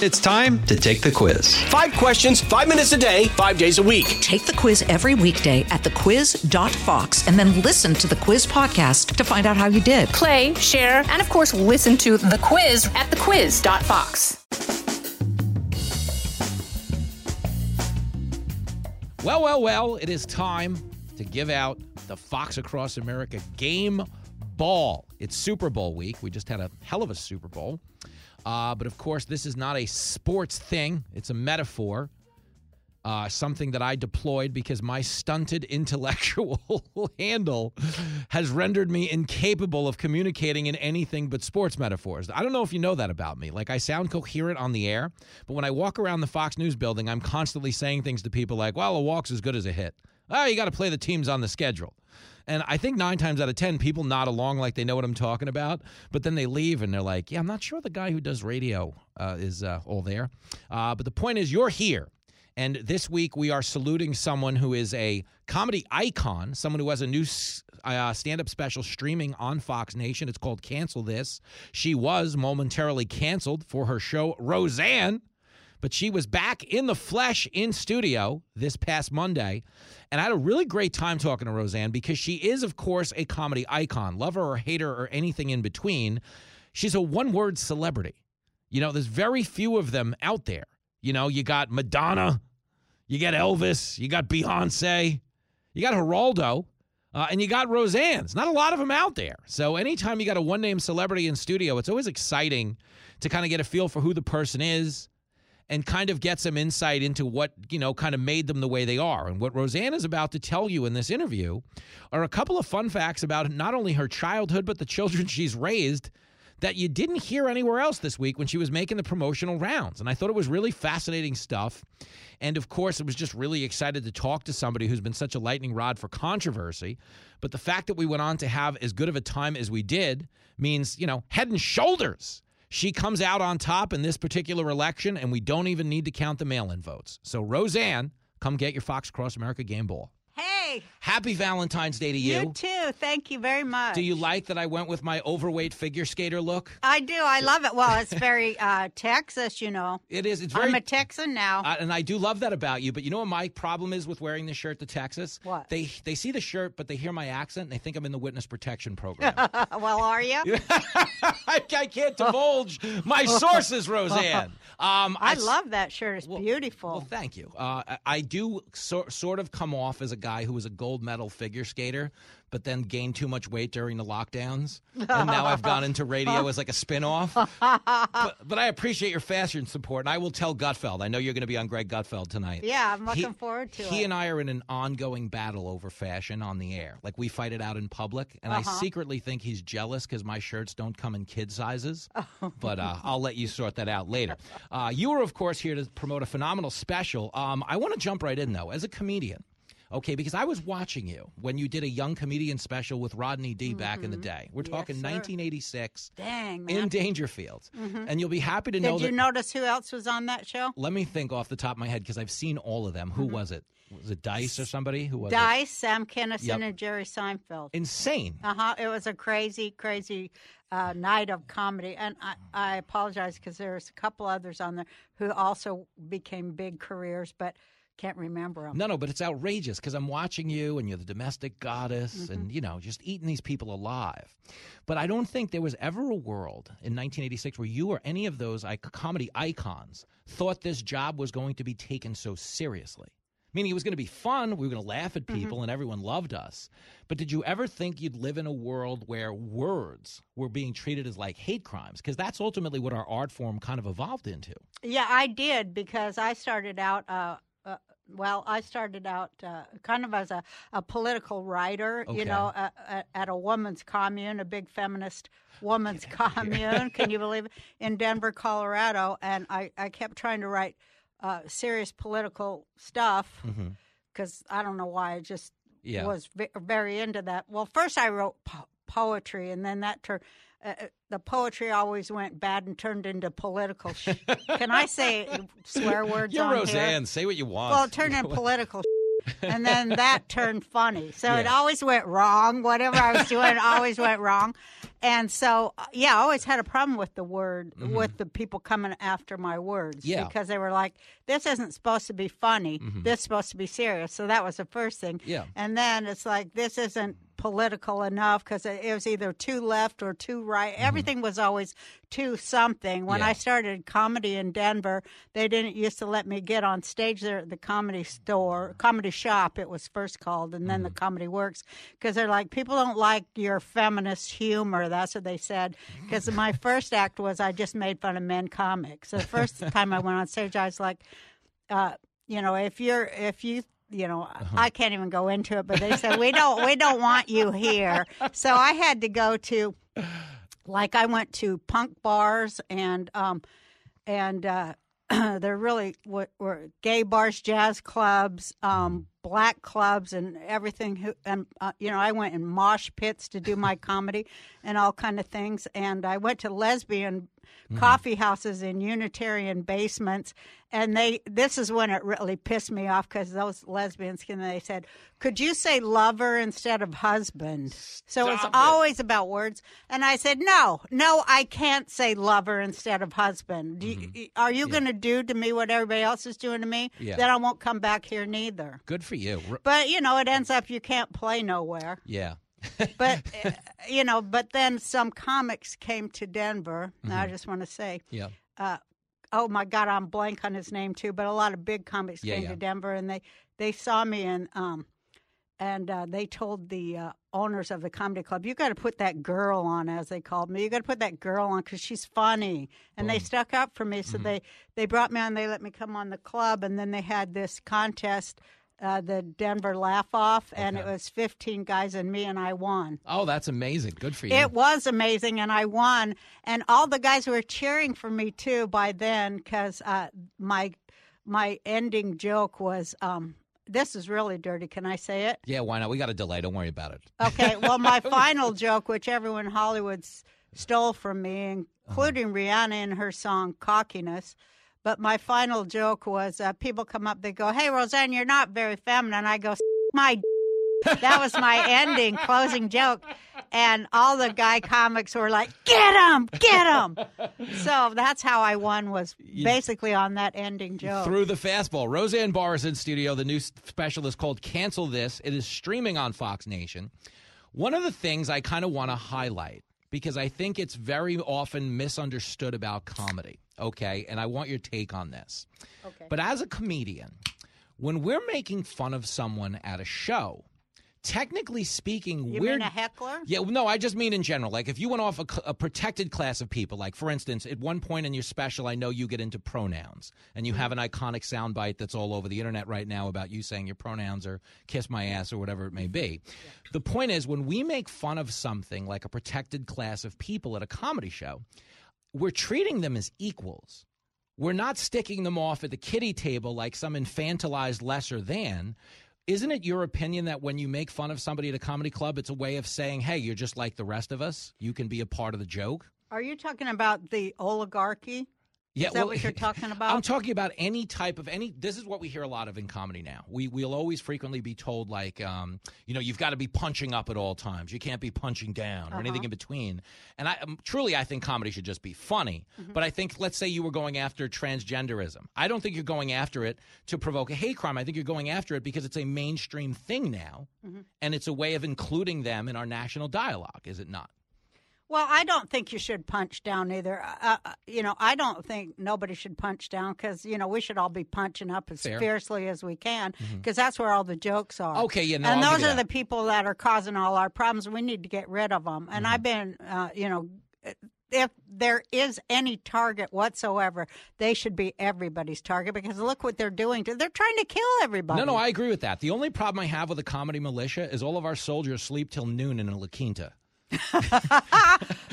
It's time to take the quiz. Five questions, five minutes a day, five days a week. Take the quiz every weekday at thequiz.fox and then listen to the quiz podcast to find out how you did. Play, share, and of course, listen to the quiz at thequiz.fox. Well, well, well, it is time to give out the Fox Across America game ball. It's Super Bowl week. We just had a hell of a Super Bowl. Uh, but of course, this is not a sports thing, it's a metaphor. Uh, something that I deployed because my stunted intellectual handle has rendered me incapable of communicating in anything but sports metaphors. I don't know if you know that about me. Like, I sound coherent on the air, but when I walk around the Fox News building, I'm constantly saying things to people like, well, a walk's as good as a hit. Oh, you got to play the teams on the schedule. And I think nine times out of 10, people nod along like they know what I'm talking about, but then they leave and they're like, yeah, I'm not sure the guy who does radio uh, is uh, all there. Uh, but the point is, you're here. And this week, we are saluting someone who is a comedy icon, someone who has a new uh, stand up special streaming on Fox Nation. It's called Cancel This. She was momentarily canceled for her show, Roseanne but she was back in the flesh in studio this past Monday. And I had a really great time talking to Roseanne because she is, of course, a comedy icon, lover or hater or anything in between. She's a one word celebrity. You know, there's very few of them out there. You know, you got Madonna, you got Elvis, you got Beyonce, you got Geraldo. Uh, and you got Roseanne's. Not a lot of them out there. So anytime you got a one name celebrity in studio, it's always exciting to kind of get a feel for who the person is, and kind of get some insight into what, you know, kind of made them the way they are. And what Roseanne is about to tell you in this interview are a couple of fun facts about not only her childhood, but the children she's raised that you didn't hear anywhere else this week when she was making the promotional rounds. And I thought it was really fascinating stuff. And of course, it was just really excited to talk to somebody who's been such a lightning rod for controversy. But the fact that we went on to have as good of a time as we did means, you know, head and shoulders she comes out on top in this particular election, and we don't even need to count the mail in votes. So, Roseanne, come get your Fox Across America game ball. Happy Valentine's Day to you. You too. Thank you very much. Do you like that I went with my overweight figure skater look? I do. I love it. Well, it's very uh, Texas, you know. It is. It's very. I'm a Texan now. Uh, and I do love that about you. But you know what my problem is with wearing this shirt to Texas? What? They they see the shirt, but they hear my accent and they think I'm in the witness protection program. well, are you? I, I, can't divulge my sources, Roseanne. Um, I, I, love that shirt. It's well, beautiful. Well, thank you. Uh, I do so, sort of come off as a guy who was a gold medal figure skater, but then gained too much weight during the lockdowns. And now I've gone into radio as like a spinoff. but, but I appreciate your fashion support. And I will tell Gutfeld. I know you're going to be on Greg Gutfeld tonight. Yeah, I'm looking he, forward to he it. He and I are in an ongoing battle over fashion on the air. Like we fight it out in public. And uh-huh. I secretly think he's jealous because my shirts don't come in kid sizes. but uh, I'll let you sort that out later. Uh, you were, of course, here to promote a phenomenal special. Um, I want to jump right in, though. As a comedian, Okay, because I was watching you when you did a young comedian special with Rodney D mm-hmm. back in the mm-hmm. day. We're talking yes, 1986. Dang, man. In Dangerfield. Mm-hmm. And you'll be happy to did know Did you notice who else was on that show? Let me think off the top of my head because I've seen all of them. Who mm-hmm. was it? Was it Dice or somebody? Who was Dice, it? Sam Kinison, yep. and Jerry Seinfeld. Insane. Uh huh. It was a crazy, crazy uh, night of comedy. And I, I apologize because there's a couple others on there who also became big careers, but – can't remember them. No, no, but it's outrageous because I'm watching you and you're the domestic goddess mm-hmm. and, you know, just eating these people alive. But I don't think there was ever a world in 1986 where you or any of those comedy icons thought this job was going to be taken so seriously. Meaning it was going to be fun, we were going to laugh at mm-hmm. people, mm-hmm. and everyone loved us. But did you ever think you'd live in a world where words were being treated as like hate crimes? Because that's ultimately what our art form kind of evolved into. Yeah, I did because I started out. Uh, well, I started out uh, kind of as a, a political writer, okay. you know, uh, uh, at a woman's commune, a big feminist woman's commune. Can you believe it? In Denver, Colorado. And I, I kept trying to write uh, serious political stuff because mm-hmm. I don't know why I just yeah. was v- very into that. Well, first I wrote po- poetry, and then that turned uh, uh, the poetry always went bad and turned into political. Sh- Can I say swear words? You're on Roseanne. Here? Say what you want. Well, it turned into political. and then that turned funny. So it always went wrong. Whatever I was doing, it always went wrong. And so, uh, yeah, I always had a problem with the word, with the people coming after my words. Mm-hmm. Yeah. Mm-hmm. Because they were like, this isn't supposed to be funny. This is supposed to be serious. So that was the first thing. Yeah. And then it's like, this isn't political enough because it, was either too left or too right. Everything was always too something. When Mm-hmm. Yeah. I started comedy in Denver, they didn't used to let me get on stage there at the comedy store, comedy shop, it was first called, and Mm-hmm. then the comedy works because they're like, people don't like your feminist humor. That's what they said. Because my first act was I just made fun of men comics. So The first time I went on stage, I was like, uh, you know, if you're if you you know, Uh-huh. I can't even go into it, but they said we don't we don't want you here. So I had to go to like I went to punk bars and um and uh they're really what were gay bars, jazz clubs, um, black clubs, and everything. Who and uh, you know, I went in mosh pits to do my comedy and all kind of things. And I went to lesbian Mm-hmm. coffee houses in Unitarian basements. And they, this is when it really pissed me off because those lesbians, and they said, "Could you say lover instead of husband?" So it's it. always about words. And I said, "No, no, I can't say lover instead of husband. You, mm-hmm. are you going to do to me what everybody else is doing to me? Yeah. Then I won't come back here neither." Good for you. But you know, it ends up you can't play nowhere. Yeah. But uh, you know, but then some comics came to Denver. And I just want to say, Yeah. oh my God, I'm blank on his name too. But a lot of big comics Yeah, came yeah. to Denver, and they they saw me and um and uh, they told the uh, owners of the comedy club, "You got to put that girl on," as they called me. You got to put that girl on because she's funny, and they stuck up for me. So Mm-hmm. they they brought me on. They let me come on the club, and then they had this contest. Uh, the Denver Laugh Off, and it was 15 guys and me, and I won. Oh, that's amazing. Good for you. It was amazing, and I won. And all the guys were cheering for me too by then because uh, my my ending joke was, um, "This is really dirty." Can I say it? yeah, why not? We got a delay. Don't worry about it. Okay. Well, my final joke, which everyone in Hollywood s- stole from me, including Rihanna in her song "Cockiness." But my final joke was, uh, people come up, they go, "Hey, Roseanne, you're not very feminine." I go, "My." d-" That was my ending closing joke, and all the guy comics were like, "Get him, get him!" So that's how I won. Was basically on that ending joke. Through the fastball. Roseanne Barr is in studio. The new special is called Cancel This. It is streaming on Fox Nation. One of the things I kind of want to highlight because I think it's very often misunderstood about comedy. Okay. And I want your take on this. Okay. But as a comedian, when we're making fun of someone at a show, technically speaking, You we're mean a heckler? yeah, no, I just mean in general. Like, if you went off a, a protected class of people, like, for instance, at one point in your special, I know you get into pronouns, and you have an iconic soundbite that's all over the internet right now about you saying your pronouns are kiss my ass or whatever it may be. The point is, when we make fun of something like a protected class of people at a comedy show, we're treating them as equals. We're not sticking them off at the kitty table like some infantilized lesser than. Isn't it your opinion that when you make fun of somebody at a comedy club, it's a way of saying, hey, you're just like the rest of us? You can be a part of the joke? Are you talking about the oligarchy? Yeah, Is that what you're talking about? I'm talking about any type of any. This is what we hear a lot of in comedy now. We we'll always frequently be told like, um, you know, you've got to be punching up at all times. You can't be punching down or anything in between. And I um, truly, I think comedy should just be funny. But I think, let's say you were going after transgenderism. I don't think you're going after it to provoke a hate crime. I think you're going after it because it's a mainstream thing now, and it's a way of including them in our national dialogue. Is it not? Well, I don't think you should punch down either. Uh, uh, you know, I don't think nobody should punch down because you know we should all be punching up as Fair. Mm-hmm. fiercely as we can because that's where all the jokes are. Okay, yeah, no, and I'll those are that. the people that are causing all our problems. We need to get rid of them. Mm-hmm. And I've been, uh, you know. If there is any target whatsoever, they should be everybody's target because look what they're doing. To, they're trying to kill everybody. No, no, I agree with that. The only problem I have with the comedy militia is all of our soldiers sleep till noon in a La Quinta.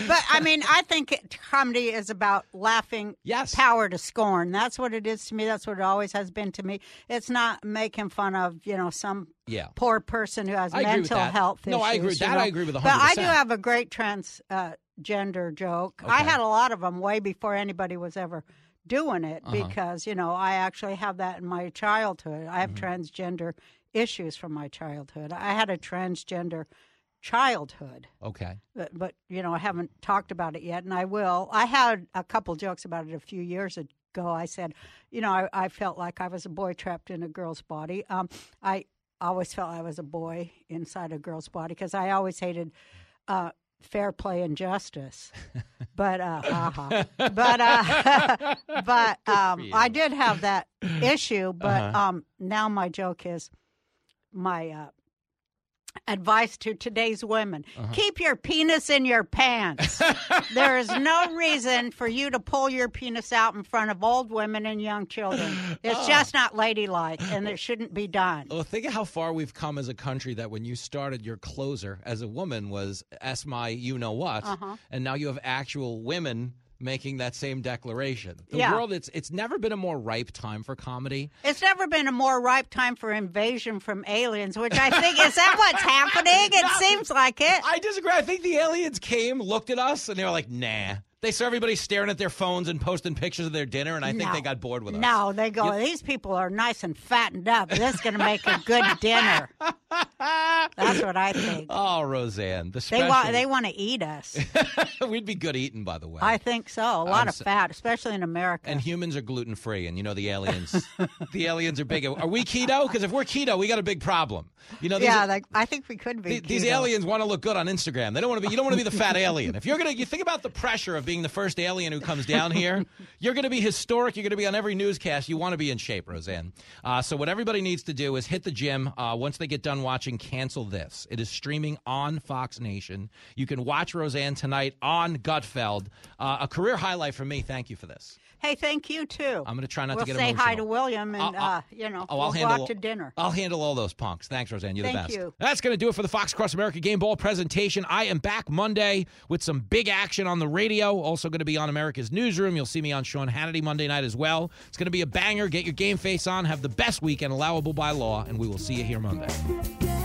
But I mean, I think it, comedy is about laughing Yes. power to scorn. That's what it is to me. That's what it always has been to me. It's not making fun of you know some Yeah. poor person who has I mental health No, issues. I agree you that. know. I agree with But I do have a great trans uh, gender joke. I had a lot of them way before anybody was ever doing it Uh-huh. because you know I actually have that in my childhood. I have Mm-hmm. transgender issues from my childhood. I had a transgender childhood. Okay. But, but, you know, I haven't talked about it yet, and I will. I had a couple jokes about it a few years ago. I said, you know, I, I felt like I was a boy trapped in a girl's body. Um, I always felt I was a boy inside a girl's body because I always hated uh, fair play and justice. but uh, uh-huh. but uh, but um, I did have that issue. But uh-huh. um, now my joke is my uh, advice to today's women uh-huh. keep your penis in your pants. there is no reason for you to pull your penis out in front of old women and young children. It's oh. just not ladylike and it shouldn't be done. Well, think of how far we've come as a country that when you started your closer as a woman was ask my you know what, uh-huh. and now you have actual women making that same declaration. The yeah. world it's it's never been a more ripe time for comedy. It's never been a more ripe time for invasion from aliens, which I think is that what's happening? It no, seems like it. I disagree. I think the aliens came, looked at us, and they were like, "Nah." They saw everybody staring at their phones and posting pictures of their dinner, and I think no. they got bored with us. No, they go, you, these people are nice and fattened up. This is going to make a good dinner. That's what I think. Oh, Roseanne, the special. They want they want to eat us. We'd be good eating, by the way. I think so. A lot I'm of so, fat, especially in America. And humans are gluten free, and you know the aliens. the aliens are big. Are we keto? Because if we're keto, we got a big problem. You know. Yeah, are, like, I think we could be. The, these aliens want to look good on Instagram. They don't want to be. You don't want to be the fat alien. If you're gonna, you think about the pressure of being the first alien who comes down here. you're going to be historic. You're going to be on every newscast. You want to be in shape, Roseanne. Uh, so what everybody needs to do is hit the gym. Uh, once they get done watching, cancel this. It is streaming on Fox Nation. You can watch Roseanne tonight on Gutfeld. Uh, a career highlight for me. Thank you for this. Hey, thank you too. I'm going to try not we'll to get say emotional. hi to William, and I'll, I'll, uh, you know, oh, we'll I'll go handle, out to dinner. I'll handle all those punks. Thanks, Roseanne. You're thank the best. You. That's going to do it for the Fox Across America Game Ball presentation. I am back Monday with some big action on the radio. Also going to be on America's Newsroom. You'll see me on Sean Hannity Monday night as well. It's going to be a banger. Get your game face on. Have the best weekend allowable by law, and we will see you here Monday.